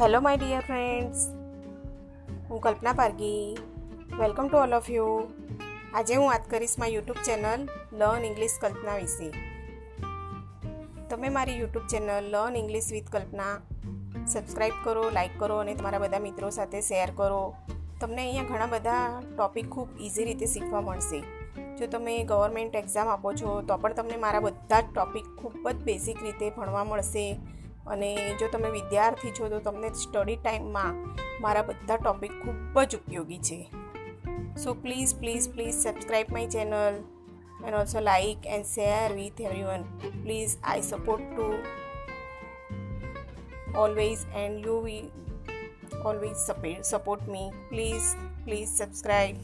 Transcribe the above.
Hello my dear friends હું Kalpana Pargi. Welcome to all of you આજે હું વાત કરીશ મારી YouTube channel learn English Kalpana વિશે. તમે મારી YouTube channel learn English with Kalpana subscribe કરો લાઈક કરો અને તમારા બધા મિત્રો સાથે શેર કરો. તમને અહીંયા ઘણા બધા ટોપિક ખૂબ ઇઝી રીતે શીખવા મળશે. જો તમે ગવર્મેન્ટ એક્ઝામ આપો છો, તો પણ તમને મારા બધા જ ટોપિક ખૂબ જ બેઝિક રીતે ભણવા મળશે. અને જો તમે વિદ્યાર્થી છો તો તમને સ્ટડી ટાઈમમાં મારા બધા ટોપિક ખૂબ જ ઉપયોગી છે. So please please please subscribe my channel and also like and share with everyone please I support to always and you we always support me please please subscribe.